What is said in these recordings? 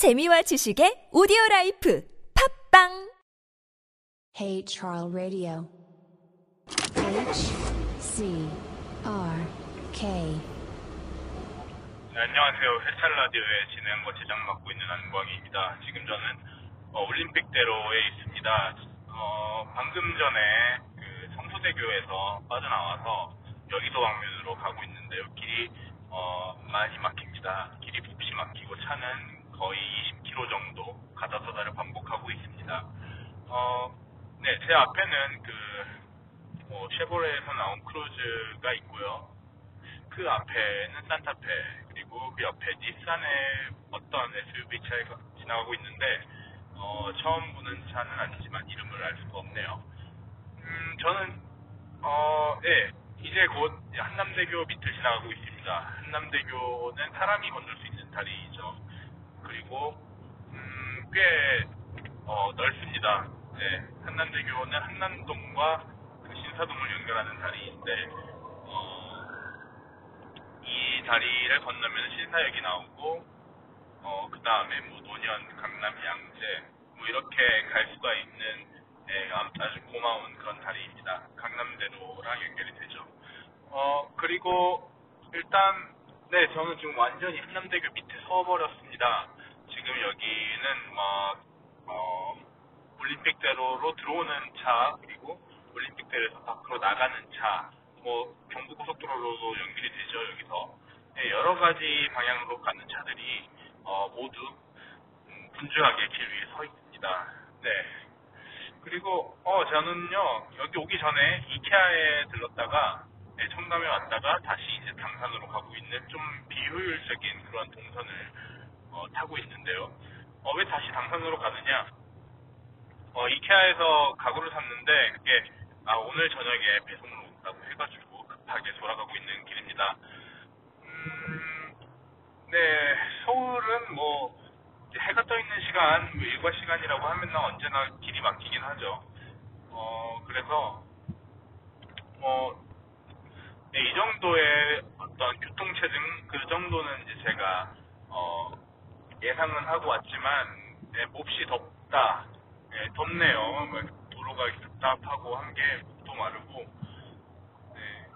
재미와 지식의 오디오 라이프 팝빵 Hey Charles Radio. H C R K. 네, 안녕하세요. 해찰 라디오의 진행과 제작 맡고 있는 안광희입니다. 지금 저는 어, 올림픽대로에 있습니다. 어, 방금 전에 그 성수대교에서 빠져나와서 여의도 방면으로 가고 있는데요. 길이 어, 많이 막힙니다. 길이 몹시 막히고 차는 거의 20km 정도 가다 서다를 반복하고 있습니다. 어, 네, 제 앞에는 그 뭐, 쉐보레에서 나온 크루즈가 있고요. 그 앞에는 산타페 그리고 그 옆에 닛산의 어떤 SUV 차가 지나가고 있는데 어, 처음 보는 차는 아니지만 이름을 알 수가 없네요. 음, 저는 어, 예, 이제 곧 한남대교 밑을 지나가고 있습니다. 한남대교는 사람이 건널 수 있는 다리죠. 그리고 음, 꽤 어, 넓습니다. 네, 한남대교는 한남동과 그 신사동을 연결하는 다리인데 어, 이 다리를 건너면 신사역이 나오고 어, 그 다음에 뭐 노년, 강남, 양재 뭐 이렇게 갈 수가 있는 예, 아주 고마운 그런 다리입니다. 강남대로랑 연결이 되죠. 어 그리고 일단 네 저는 지금 완전히 한남대교 밑에 서버렸습니다. 지금 여기는 뭐 어, 올림픽대로로 들어오는 차 그리고 올림픽대로에서 밖으로 나가는 차, 뭐 경부고속도로로도 연결이 되죠 여기서 네, 여러 가지 방향으로 가는 차들이 어, 모두 음, 분주하게 길 위에 서 있습니다. 네. 그리고 어 저는요 여기 오기 전에 이케아에 들렀다가 네, 청담에 왔다가 다시 이제 당산으로 가고 있는 좀 비효율적인 그런 동선을 어, 타고 있는데요. 어, 왜 다시 당산으로 가느냐? 어, 이케아에서 가구를 샀는데 그게 아, 오늘 저녁에 배송을 온다고 해가지고 급하게 돌아가고 있는 길입니다. 음, 네, 서울은 뭐 해가 떠 있는 시간, 뭐 일과 시간이라고 하면 언제나 길이 막히긴 하죠. 어, 그래서 뭐 네, 이 정도의 어떤 교통체증 그 정도는 이제 제가 어, 예상은 하고 왔지만 네, 몹시 덥다, 네, 덥네요. 뭐 도로가 답답하고 한 게 목도 마르고 네,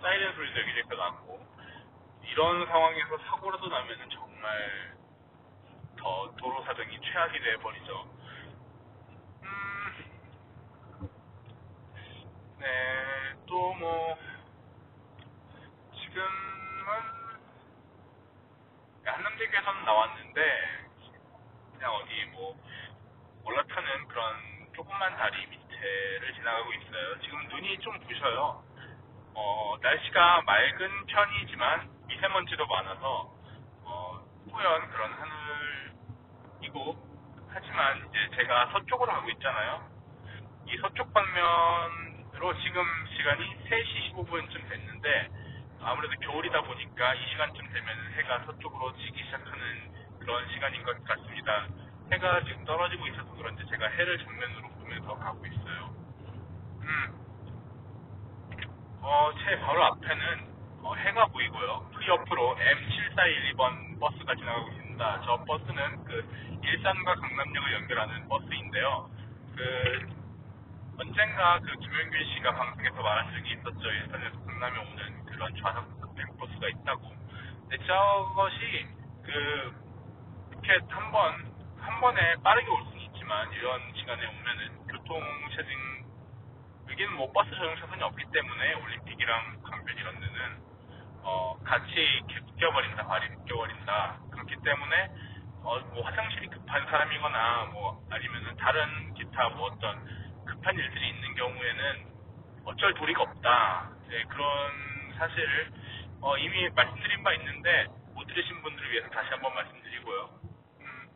사이렌 소리도 여기저기서 나고 이런 상황에서 사고라도 나면은 정말 더 도로 사정이 최악이 돼버리죠. 음, 네, 또 뭐, 지금은, 한남대교에서는 나왔는데, 그냥 어디 뭐, 올라타는 그런 조그만 다리 밑에를 지나가고 있어요. 지금 눈이 좀 부셔요. 어, 날씨가 맑은 편이지만 미세먼지도 많아서, 어, 뿌연 그런 하늘이고, 하지만 이제 제가 서쪽으로 가고 있잖아요. 이 서쪽 방면으로 지금 시간이 3시 15분쯤 됐는데 아무래도 겨울이다 보니까 이 시간쯤 되면 해가 서쪽으로 지기 시작하는 그런 시간인 것 같습니다. 해가 지금 떨어지고 있어서 그런지 제가 해를 정면으로 보면서 가고 있어요. 음, 어, 제 바로 앞에는 어, 해가 보이고요. 그 옆으로 M7412번 버스가 지나가고 있습니다. 저 버스는 그 일산과 강남역을 연결하는 버스인데요. 그 언젠가 그 김영균 씨가 방송에서 말한 적이 있었죠. 일산에서 강남에 오는 그런 좌석 급행 버스가 있다고. 근데 저것이 그 이렇게 한 번, 한 번에 빠르게 올 수는 있지만 이런 시간에 오면은 교통 체증 여기는 뭐 버스 전용 차선이 없기 때문에 올림픽이랑 강변 이런 데는 어 같이 이렇게 묶여버린다 발이 묶여버린다 그렇기 때문에 어뭐 화장실이 급한 사람이거나 뭐 아니면은 다른 기타 뭐 어떤 급한 일들이 있는 경우에는 어쩔 도리가 없다 네, 그런 사실을 어, 이미 말씀드린 바 있는데 못 들으신 분들을 위해서 다시 한번 말씀드리고요. 음,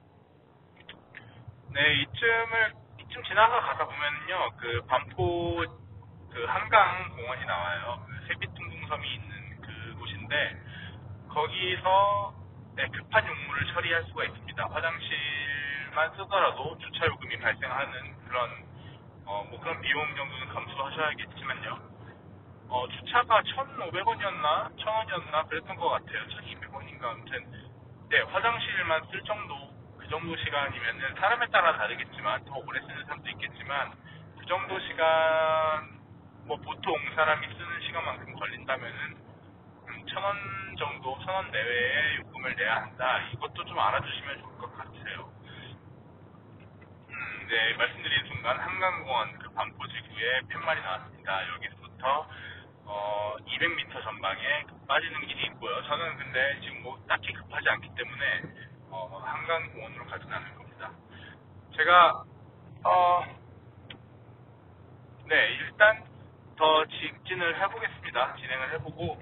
네 이쯤을 이쯤 지나가 가다 보면요 그 반포 그 한강 공원이 나와요. 그 세빛둥둥섬이 있는 그 곳인데 거기서 네, 급한 용무를 처리할 수가 있습니다. 화장실만 쓰더라도 주차 요금이 발생하는 그런 어, 뭐 그런 비용 정도는 감수하셔야겠지만요. 어, 주차가 1,500원이었나? 1,000원이었나? 그랬던 것 같아요. 1,200원인가? 아무튼, 네, 화장실만 쓸 정도, 그 정도 시간이면은 사람에 따라 다르겠지만, 더 오래 쓰는 사람도 있겠지만, 그 정도 시간, 뭐 보통 사람이 쓰는 시간만큼 걸린다면은, 음, 천원 정도, 천원 내외의 요금을 내야 한다. 이것도 좀 알아주시면 좋을 것 같아요. 음, 네, 말씀드린 순간 한강공원 그 반포 지구에 팻말이 나왔습니다. 여기서부터 어, 200m 전방에 빠지는 길이 있고요. 저는 근데 지금 뭐 딱히 급하지 않기 때문에 어, 한강공원으로 가진 않을 겁니다. 제가 어, 네 일단 더 직진을 해보겠습니다. 진행을 해보고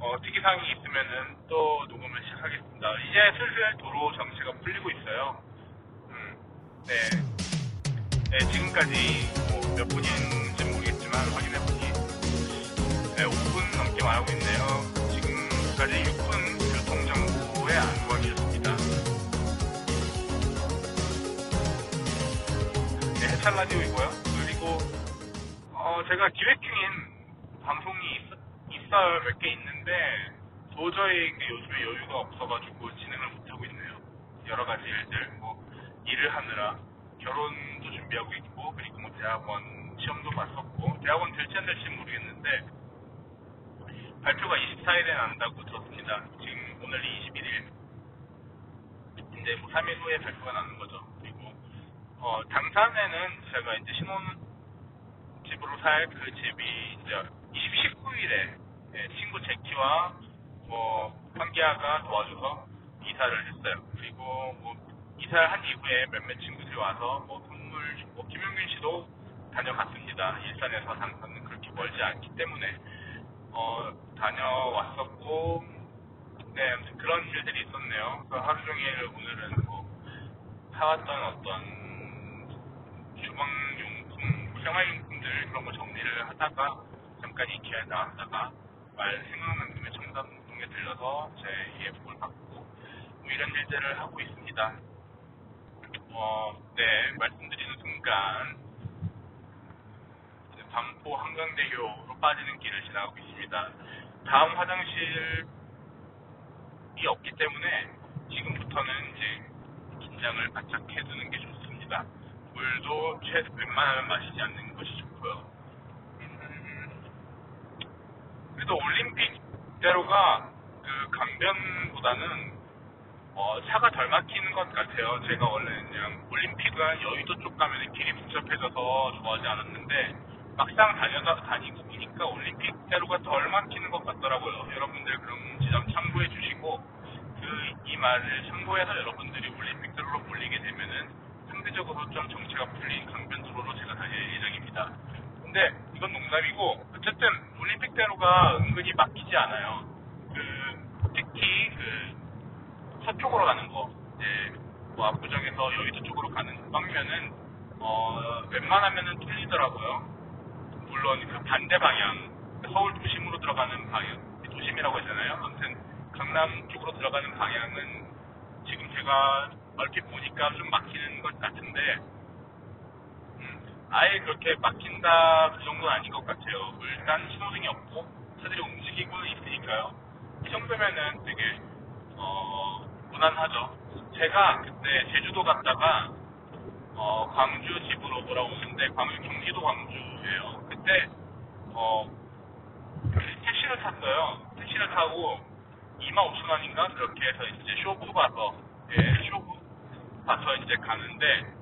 어, 특이사항이 있으면은 또 녹음을 시작하겠습니다. 이제 슬슬 도로 정체가 풀리고 있어요. 음, 네. 네, 지금까지 뭐 몇 분인지 모르겠지만 확인해보니 네, 5분 넘게 말하고 있네요. 지금까지 6분 교통정보의 안광이었습니다. 네, 해찰 라디오이고요. 그리고 어, 제가 기획 중인 방송이 있, 있어요. 몇개 있는데 도저히 그 요즘에 여유가 없어가지고 진행을 못하고 있네요. 여러 가지 일들, 뭐 일을 하느라 결혼도 준비하고 있고 그리고 뭐 대학원 시험도 봤었고 대학원 될지 안 될지 모르겠는데 발표가 24일에 난다고 들었습니다. 지금 오늘이 21일. 이제 뭐 3일 후에 발표가 나는 거죠. 그리고 어, 당산에는 제가 이제 신혼 집으로 살 그 집이 이제 19일에 친구 제키와 뭐 황기아가 도와줘서 이사를 했어요. 그리고 뭐 이사를 한 이후에 몇몇 친구들이 와서 뭐 선물 주고 김용균 씨도 다녀갔습니다. 일산에서 당산은 그렇게 멀지 않기 때문에 어, 다녀왔었고 네 그런 일들이 있었네요. 하루 종일 오늘은 뭐 사왔던 어떤 주방용품, 생활용품들 그런 거 정리를 하다가 잠깐 이케아에 나왔다가 말 생각난 김에 청담동에 들려서 제 EF를 받고 뭐 이런 일들을 하고 있습니다. 어, 네, 말씀드리 이제 반포 한강대교로 빠지는 길을 지나가고 있습니다. 다음 화장실이 없기 때문에 지금부터는 이제 긴장을 바짝 해두는 게 좋습니다. 물도 최소 웬만하면 마시지 않는 것이 좋고요. 음, 그래도 올림픽대로가 그 강변보다는 어, 차가 덜 막히는 것 같아요. 제가 원래 그냥 올림픽은 여의도 쪽 가면 길이 복잡해져서 좋아하지 않았는데 막상 다녀다 다니고 보니까 올림픽 대로가 덜 막히는 것 같더라고요. 여러분들 그런 지점 참고해 주시고 그 이 말을 참고해서 여러분들이 올림픽 대로로 몰리게 되면은 상대적으로 좀 정체가 풀린 강변 도로로 제가 다닐 예정입니다. 근데 이건 농담이고 어쨌든 올림픽 대로가 은근히 막히지 않아요. 그 특히 그 서쪽으로 가는 거, 이제 뭐 압구정에서 여의도 쪽으로 가는 방면은 어 웬만하면은 뚫리더라고요. 물론 그 반대 방향, 서울 도심으로 들어가는 방향, 도심이라고 하잖아요. 아무튼 강남 쪽으로 들어가는 방향은 지금 제가 얼핏 보니까 좀 막히는 것 같은데 음, 아예 그렇게 막힌다 그 정도는 아닌 것 같아요. 일단 신호등이 없고 차들이 움직이고 있으니까요. 이 정도면은 되게 어, 무난하죠. 제가 그때 제주도 갔다가 어, 광주 집으로 돌아오는데 광주 경기도 광주예요. 그때 어, 택시를 탔어요. 택시를 타고 25,000원인가 그렇게 해서 이제 쇼부 봐서 예, 쇼부 봐서 이제 가는데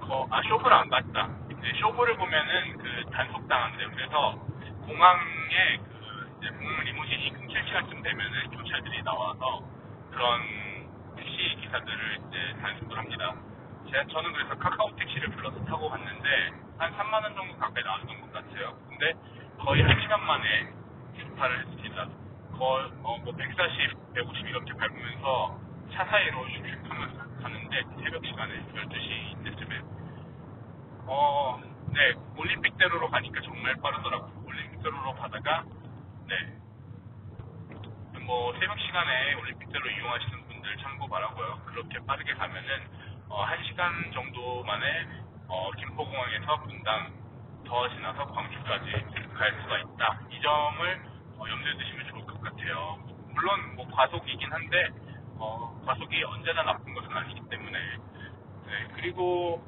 거, 아 쇼부를 안 봤다. 이제 쇼부를 보면은 그 단속 당한대요. 그래서 공항에 그 이제 공항 리무진이 끊길 시간쯤 경찰들이 나와서 그런 택시 기사들을 이제 단속을 합니다. 제가 저는 그래서 카카오 택시를 불러서 타고 갔는데 한 3만 원 정도 가까이 나왔던 것 같아요. 근데 거의 한 시간 만에 주파를 했습니다. 거의 어, 뭐 140, 150 이렇게 밟으면서 차 사이로 슉슉 하면서 가는데 새벽 시간에 12시 때쯤에 어, 네 올림픽대로로 가니까 정말 빠르더라고요. 올림픽대로로 가다가 네. 뭐 새벽 시간에 올림픽대로 이용하시는 분들 참고 바라고요. 그렇게 빠르게 가면은 어, 1시간 정도 만에 어, 김포공항에서 분당 더 지나서 광주까지 갈 수가 있다. 이 점을 어, 염두에 두시면 좋을 것 같아요. 물론 뭐 과속이긴 한데 어, 과속이 언제나 나쁜 것은 아니기 때문에 네, 그리고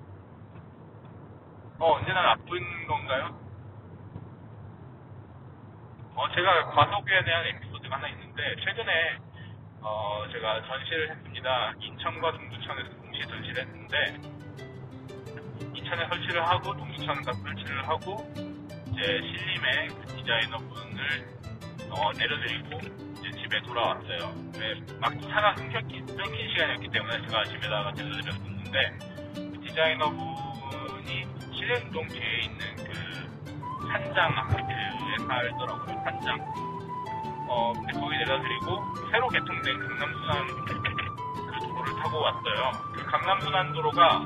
어, 언제나 나쁜 건가요? 어, 제가 과속에 대한 에피소드가 하나 있는데 최근에 어, 제가 전시를 했습니다. 인천과 동두천에서 동시에 전시를 했는데 인천에 설치를 하고 동두천 가서 설치를 하고 이제 신림의 그 디자이너분을 어, 내려드리고 이제 집에 돌아왔어요. 네, 막 차가 끊긴, 끊긴 시간이었기 때문에 제가 집에다가 내려드렸었는데 그 디자이너분이 신림동 뒤에 있는 그 산장 아파트에 살더라고요. 산장. 어, 거기 내려드리고 새로 개통된 강남순환 그 도로를 타고 왔어요. 그 강남순환 도로가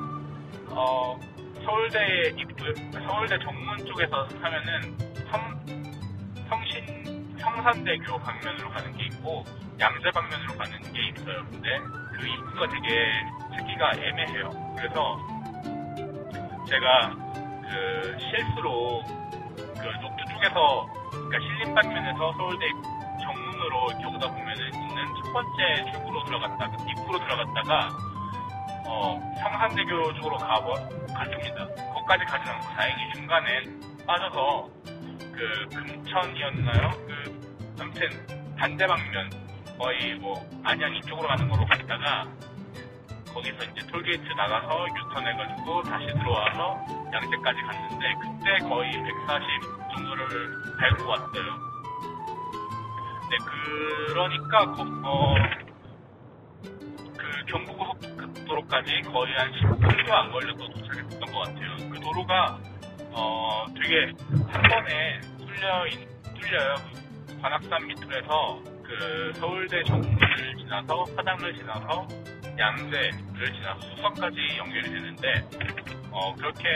어, 서울대 입구, 서울대 정문 쪽에서 타면은 성, 성신, 성산대교 방면으로 가는 게 있고 양재 방면으로 가는 게 있어요. 근데 그 입구가 되게 찾기가 애매해요. 그래서 제가 그 실수로 그 녹두 쪽에서 그러니까 신림 방면에서 서울대 정문으로 이렇게 오다 보면은 있는 첫 번째 출구로 들어갔다가 입구로 들어갔다가 어, 성산대교 쪽으로 가버 갔습니다. 거기까지 가지 않고 다행히 중간에 빠져서 그 금천이었나요? 그 아무튼 반대 방면 거의 뭐 안양 이쪽으로 가는 거로 갔다가 거기서 이제 톨게이트 나가서 유턴해가지고 다시 들어와서 양재까지 갔는데 그때 거의 140 정도를 밟고 왔어요. 네, 그러니까 거- 어, 그 경부고속도로까지 거의 한 10분도 안 걸려서 도착했던 것 같아요. 그 도로가 어, 되게 한 번에 뚫려 있, 뚫려요. 그 관악산 밑으로해서 그 서울대 정문을 지나서 화당을 지나서 양재를 지나서 수서까지 연결이 되는데 어, 그렇게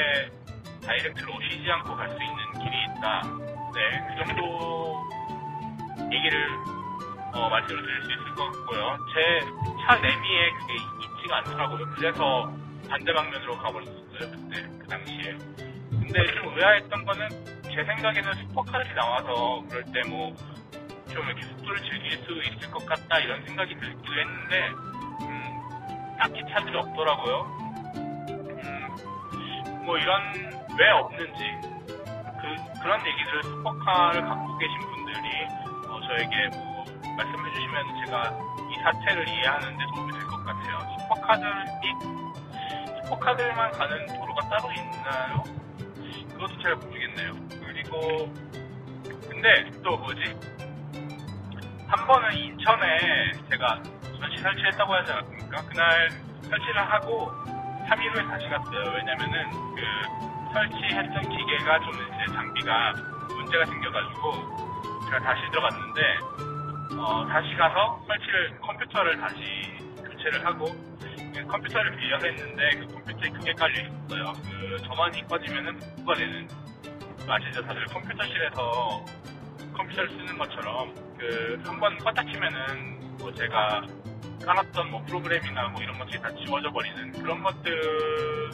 다이렉트로 쉬지 않고 갈 수 있는 길이 있다. 네, 그 정도 얘기를 어, 말씀을 드릴 수 있을 것 같고요. 제 차 내비에 그게 있지가 않더라고요. 그래서 반대 방면으로 가버렸었어요. 그때 그 당시에. 근데 좀 의아했던 거는 제 생각에는 슈퍼카들이 나와서 그럴 때 뭐 좀 이렇게 속도를 즐길 수 있을 것 같다 이런 생각이 들기도 했는데 음, 딱히 차들이 없더라고요. 음, 뭐 이런 왜 없는지 그 그런 얘기들을 슈퍼카를 갖고 계신 분들이 어, 저에게 뭐 말씀해 주시면 제가 이 사태를 이해하는 데 도움이 될 것 같아요. 슈퍼카들이 슈퍼카들만 가는 도로가 따로 있나요? 그것도 잘 모르겠네요. 그리고 근데 또 뭐지? 한 번은 인천에 제가 전시 설치했다고 하지 않았습니까? 그날 설치를 하고 3일 후에 다시 갔어요. 왜냐면은 그 설치했던 기계가 좀 이제 장비가 문제가 생겨가지고 제가 다시 들어갔는데 어, 다시 가서 설치를 컴퓨터를 다시 교체를 하고 그 컴퓨터를 빌려서 했는데 그 컴퓨터에 그게 깔려 있었어요. 그 전원이 꺼지면은 복구가 되는 아시죠? 다들 컴퓨터실에서 컴퓨터를 쓰는 것처럼 그 한 번 껐다 키면은 뭐 제가 깔았던 뭐 프로그램이나 뭐 이런 것들이 다 지워져 버리는 그런 것들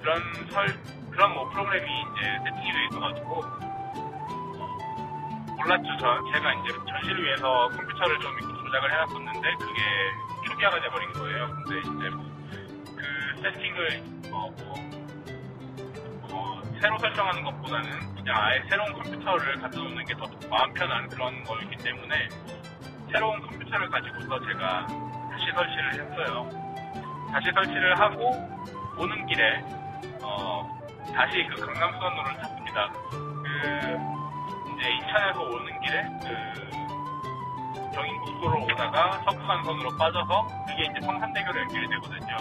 그런 설 그런 뭐 프로그램이 이제 세팅이 돼 있어가지고 어, 몰랐죠 저 제가 이제 전시를 위해서 컴퓨터를 좀 조작을 해놨었는데 그게 초기화가 돼버린 거예요 근데 이제 뭐 그 세팅을 어, 뭐 어, 새로 설정하는 것보다는 그냥 아예 새로운 컴퓨터를 놓는 게 더 마음 편한 그런 거이기 때문에 새로운 컴퓨터를 가지고서 제가 다시 설치를 했어요. 다시 설치를 하고 오는 길에 어, 다시 그 강남수산로를 탔습니다. 그 이제 인천에서 오는 길에 그 경인고속도로 오다가 서부간선으로 빠져서 그게 이제 성산대교로 연결이 되거든요.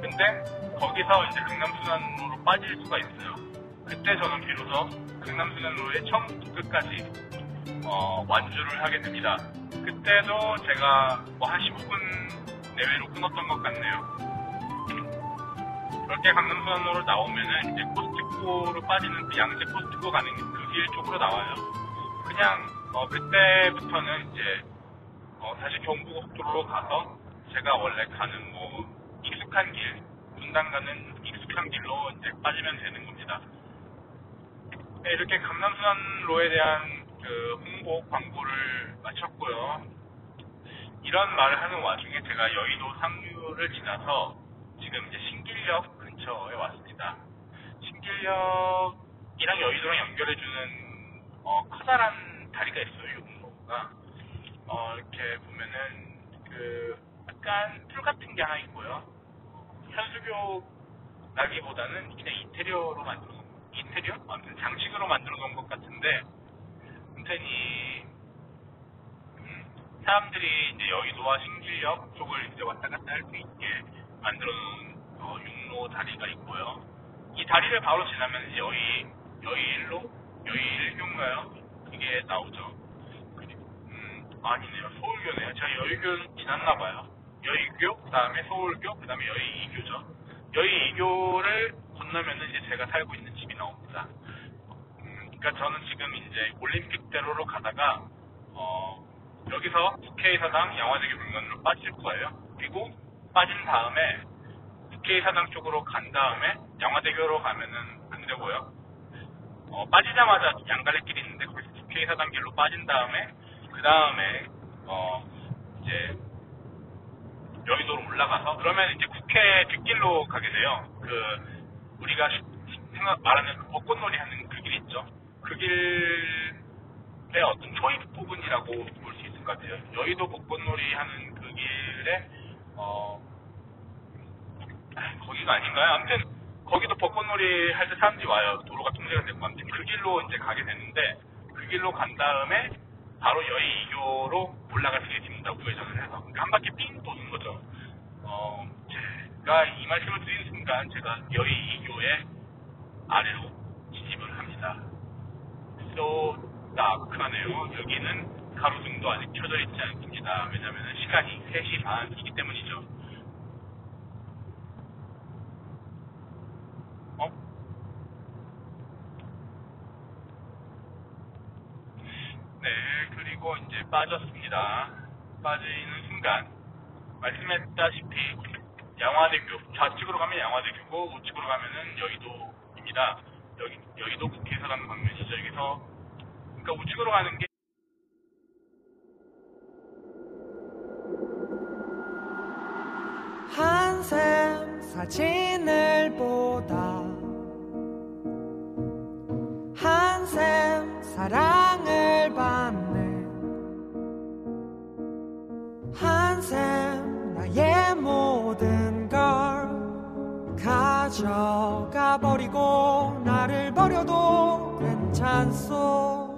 근데 거기서 이제 강남순환로로 빠질 수가 있어요. 그때 저는 비로소 강남순환로의 처음부터 끝까지 어, 완주를 하게 됩니다. 그때도 제가 뭐 한 15분 내외로 끊었던 것 같네요. 그렇게 강남순환로로 나오면은 이제 코스트코로 빠지는 그 양재 코스트코 가는 그 길 쪽으로 나와요. 그냥 어, 그때부터는 이제 어, 다시 경부고속도로로 가서 제가 원래 가는 뭐 익숙한 길, 분당 가는 익숙한 길로 이제 빠지면 되는 겁니다. 네, 이렇게 강남순환로에 대한 그 홍보 광고를 마쳤고요. 이런 말을 하는 와중에 제가 여의도 상류를 지나서 지금 이제 신길역 근처에 왔습니다. 신길역이랑 여의도랑 연결해주는 어, 커다란 다리가 있어요. 용로가 어, 이렇게 보면은 그 약간 풀 같은 게 하나 있고요. 현수교라기보다는 그냥 인테리어로 만들어 놓은 인테리어? 아무튼 장식으로 만들어 놓은 것 같은데 아무튼 이 음, 사람들이 이제 여의도와 신길역 쪽을 이제 왔다 갔다 할 수 있게 만들어 놓은 어, 육로 다리가 있고요. 이 다리를 바로 지나면 여의 여의일로 여의일교인가요? 이게 나오죠. 음 아니네요. 서울교네요. 제가 여의교 지났나 봐요. 여의교, 그다음에 서울교, 그다음에 여의이교죠. 여의이교를 건너면은 이제 제가 살고 있는 집이 나옵니다. 음, 그러니까 저는 지금 이제 올림픽대로로 가다가 어, 여기서 국회의사당 양화대교 물건으로 빠질 거예요. 그리고 빠진 다음에 국회의사당 쪽으로 간 다음에 양화대교로 가면은 안 되고요. 어, 빠지자마자 양갈래길이 있는데 거기서 국회의사당 길로 빠진 다음에 그 다음에 어, 이제 여의도로 올라가서 그러면 이제 국회 뒷길로 가게 돼요. 그 우리가 생각 말하는 그 벚꽃놀이 하는 그 길 있죠. 그 길의 어떤 초입 부분이라고 볼 수 있을 것 같아요. 여의도 벚꽃놀이 하는 그 길에 어 아, 거기가 아닌가요? 아무튼 거기도 벚꽃놀이 할 때 사람들이 와요. 도로가 통제가 되고 아무튼 그 길로 이제 가게 되는데 그 길로 간 다음에 바로 여의 2교로 올라갈 수 있습니다. 우회전을 해서. 그러니까 한 바퀴 삥 도는 거죠. 어, 제가 이 말씀을 드리는 순간 제가 여의 2교의 아래로 진입을 합니다. 또 다크하네요. 여기는 가로등도 아직 켜져 있지 않습니다. 왜냐하면 시간이 3시 반이기 때문이죠. 어? 네, 그리고 이제 빠졌습니다. 빠지는 순간 말씀했다시피 양화대교 좌측으로 가면 양화대교고 우측으로 가면은 여의도입니다. 여기 여의도 국회의사당 방면이죠. 여기서 그러니까 우측으로 가는 게 한샘 사진을 보다. 한샘 사랑을 받네 한샘 나의 모든 걸 가져가 버리고 나를 버려도 괜찮소.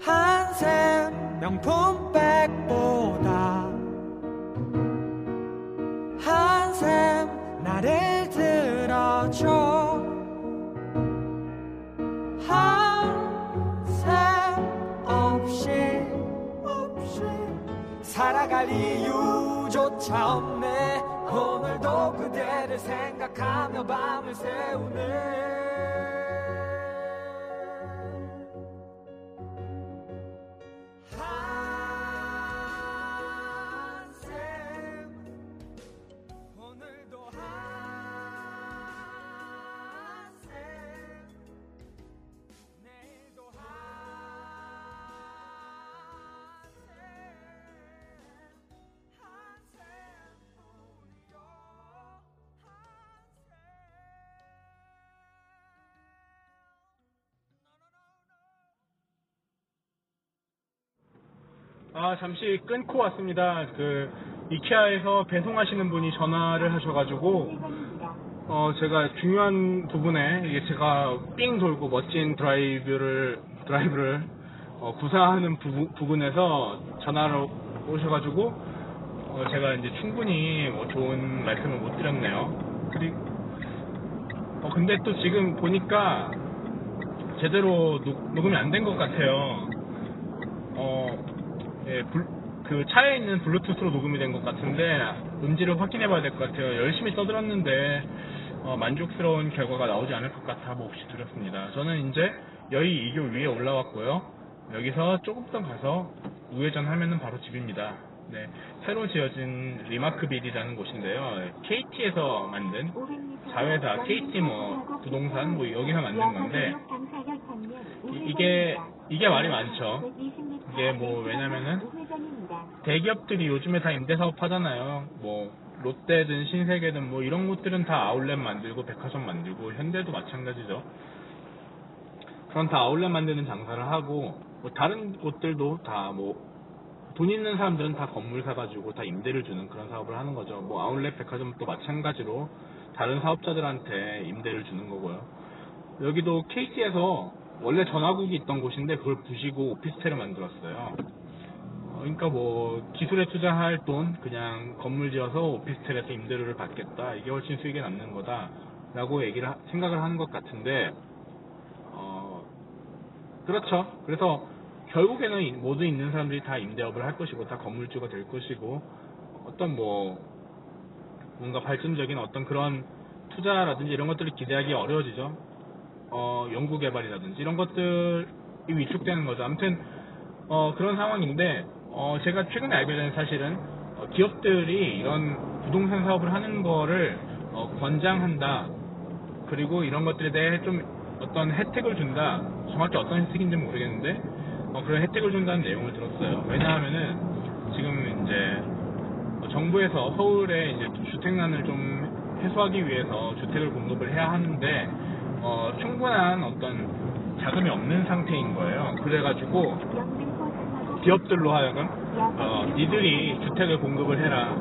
한샘 명품백 살아갈 이유조차 없네. 오늘도 그대를 생각하며 밤을 새우네 아, 잠시 끊고 왔습니다. 그, 이케아에서 배송하시는 분이 전화를 하셔가지고, 어, 제가 중요한 부분에, 이게 제가 삥 돌고 멋진 드라이브를, 드라이브를, 어, 구사하는 부분, 부분에서 전화를 오셔가지고, 어, 제가 이제 충분히 뭐 좋은 말씀을 못 드렸네요. 그리고, 어, 근데 또 지금 보니까, 제대로 녹, 녹음이 안 된 것 같아요. 어, 예, 불- 그 차에 있는 블루투스로 녹음이 된 것 같은데 음질을 확인해 봐야 될 것 같아요. 열심히 떠들었는데 어, 만족스러운 결과가 나오지 않을 것 같아 몹시 두렵습니다. 저는 이제 여의 2교 위에 올라왔고요. 여기서 조금 더 가서 우회전 하면은 바로 집입니다. 네, 새로 지어진 리마크빌이라는 곳인데요. KT에서 만든 자회사 KT 뭐 부동산 뭐 여기서 만든 건데 이- 이게 이게 말이 많죠. 이게 뭐 왜냐면은 대기업들이 요즘에 다 임대 사업 하잖아요. 뭐 롯데든 신세계든 뭐 이런 곳들은 다 아울렛 만들고 백화점 만들고 현대도 마찬가지죠. 그런 다 아울렛 만드는 장사를 하고 뭐 다른 곳들도 다 뭐 돈 있는 사람들은 다 건물 사가지고 다 임대를 주는 그런 사업을 하는 거죠. 뭐 아울렛 백화점도 마찬가지로 다른 사업자들한테 임대를 주는 거고요. 여기도 KT에서 원래 전화국이 있던 곳인데 그걸 부시고 오피스텔을 만들었어요. 어, 그러니까 뭐 기술에 투자할 돈 그냥 건물 지어서 오피스텔에서 임대료를 받겠다 이게 훨씬 수익이 남는 거다라고 얘기를 하- 생각을 하는 것 같은데 어 그렇죠. 그래서 결국에는 이- 모두 있는 사람들이 다 임대업을 할 것이고 다 건물주가 될 것이고 어떤 뭐 뭔가 발전적인 어떤 그런 투자라든지 이런 것들을 기대하기 어려워지죠. 어, 연구 개발이라든지 이런 것들이 위축되는 거죠. 아무튼 어, 그런 상황인데 어, 제가 최근에 알게 된 사실은 어, 기업들이 이런 부동산 사업을 하는 거를 어, 권장한다. 그리고 이런 것들에 대해 좀 어떤 혜택을 준다. 정확히 어떤 혜택인지 는 모르겠는데 어, 그런 혜택을 준다는 내용을 들었어요. 왜냐하면은 지금 이제 어, 정부에서 서울에 이제 주택난을 좀 해소하기 위해서 주택을 공급을 해야 하는데 어, 충분한 어떤 자금이 없는 상태인 거예요. 그래가지고 기업들로 하여금 어, 니들이 주택을 공급을 해라.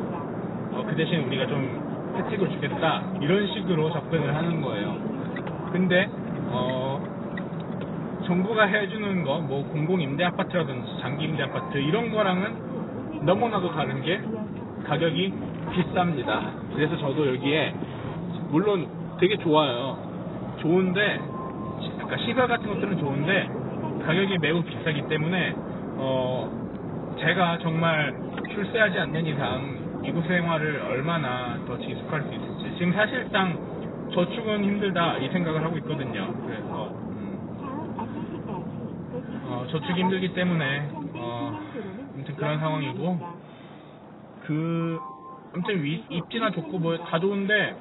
어, 그 대신 우리가 좀 혜택을 주겠다. 이런 식으로 접근을 하는 거예요. 근데 어, 정부가 해주는 거, 뭐 공공 임대 아파트라든지 장기 임대 아파트 이런 거랑은 너무나도 다른 게 가격이 비쌉니다. 그래서 저도 여기에 물론 되게 좋아요. 좋은데 시- 그러니까 시설 같은 것들은 좋은데 가격이 매우 비싸기 때문에 어 제가 정말 출세하지 않는 이상 이곳 생활을 얼마나 더 지속할 수 있을지 지금 사실상 저축은 힘들다 이 생각을 하고 있거든요. 그래서 음, 어, 저축이 힘들기 때문에 어, 아무튼 그런 상황이고 그 아무튼 위- 입지나 좋고 뭐 다 좋은데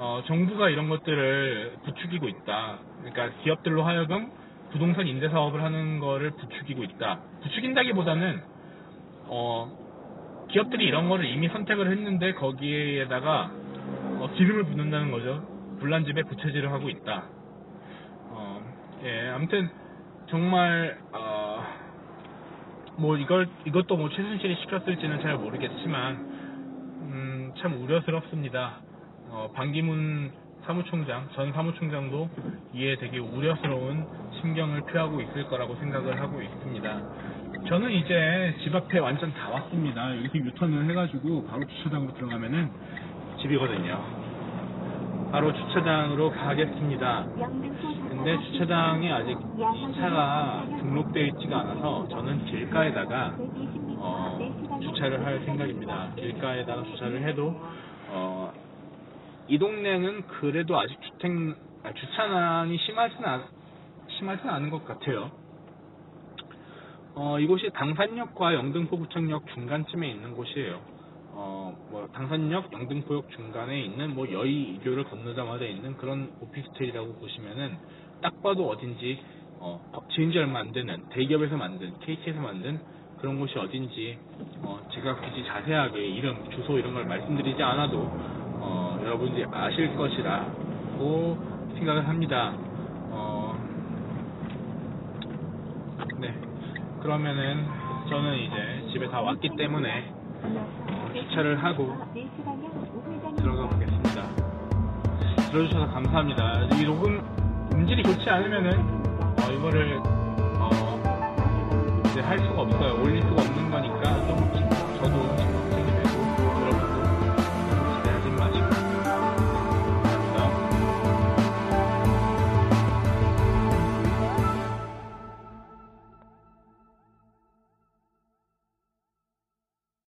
어, 정부가 이런 것들을 부추기고 있다. 그러니까 기업들로 하여금 부동산 임대 사업을 하는 거를 부추기고 있다. 부추긴다기보다는 어, 기업들이 이런 거를 이미 선택을 했는데 거기에다가 어, 기름을 붓는다는 거죠. 불난 집에 부채질을 하고 있다. 어, 예, 아무튼 정말 어, 뭐 이걸 이것도 뭐 최순실이 시켰을지는 잘 모르겠지만 음, 참 우려스럽습니다. 어, 반기문 사무총장 전 사무총장도 이에 되게 우려스러운 심경을 표하고 있을 거라고 생각을 하고 있습니다. 저는 이제 집 앞에 완전 다 왔습니다. 여기서 유턴을 해가지고 바로 주차장으로 들어가면은 집이거든요. 바로 주차장으로 가겠습니다. 근데 주차장에 아직 이 차가 등록되어 있지가 않아서 저는 길가에다가 어, 주차를 할 생각입니다. 길가에다가 주차를 해도 어, 이 동네는 그래도 아직 주택 아, 주차난이 심하진 않 심하진 않은 것 같아요. 어, 이곳이 당산역과 영등포구청역 중간쯤에 있는 곳이에요. 어, 뭐 당산역, 영등포역 중간에 있는 뭐 여의 이교를 건너자마자 있는 그런 오피스텔이라고 보시면은 딱 봐도 어딘지 어, 지은 지 얼마 안 되는 대기업에서 만든 KT에서 만든 그런 곳이 어딘지 어, 제가 굳이 자세하게 이름, 주소 이런 걸 말씀드리지 않아도 어, 여러분들이 아실 것이라고 생각을 합니다. 어, 네. 그러면은 저는 이제 집에 다 왔기 때문에 어, 주차를 하고 들어가 보겠습니다. 들어주셔서 감사합니다. 이 녹음 음질이 좋지 않으면은 어, 이거를 어, 이제 할 수가 없어요. 올릴 수가 없는 거니까.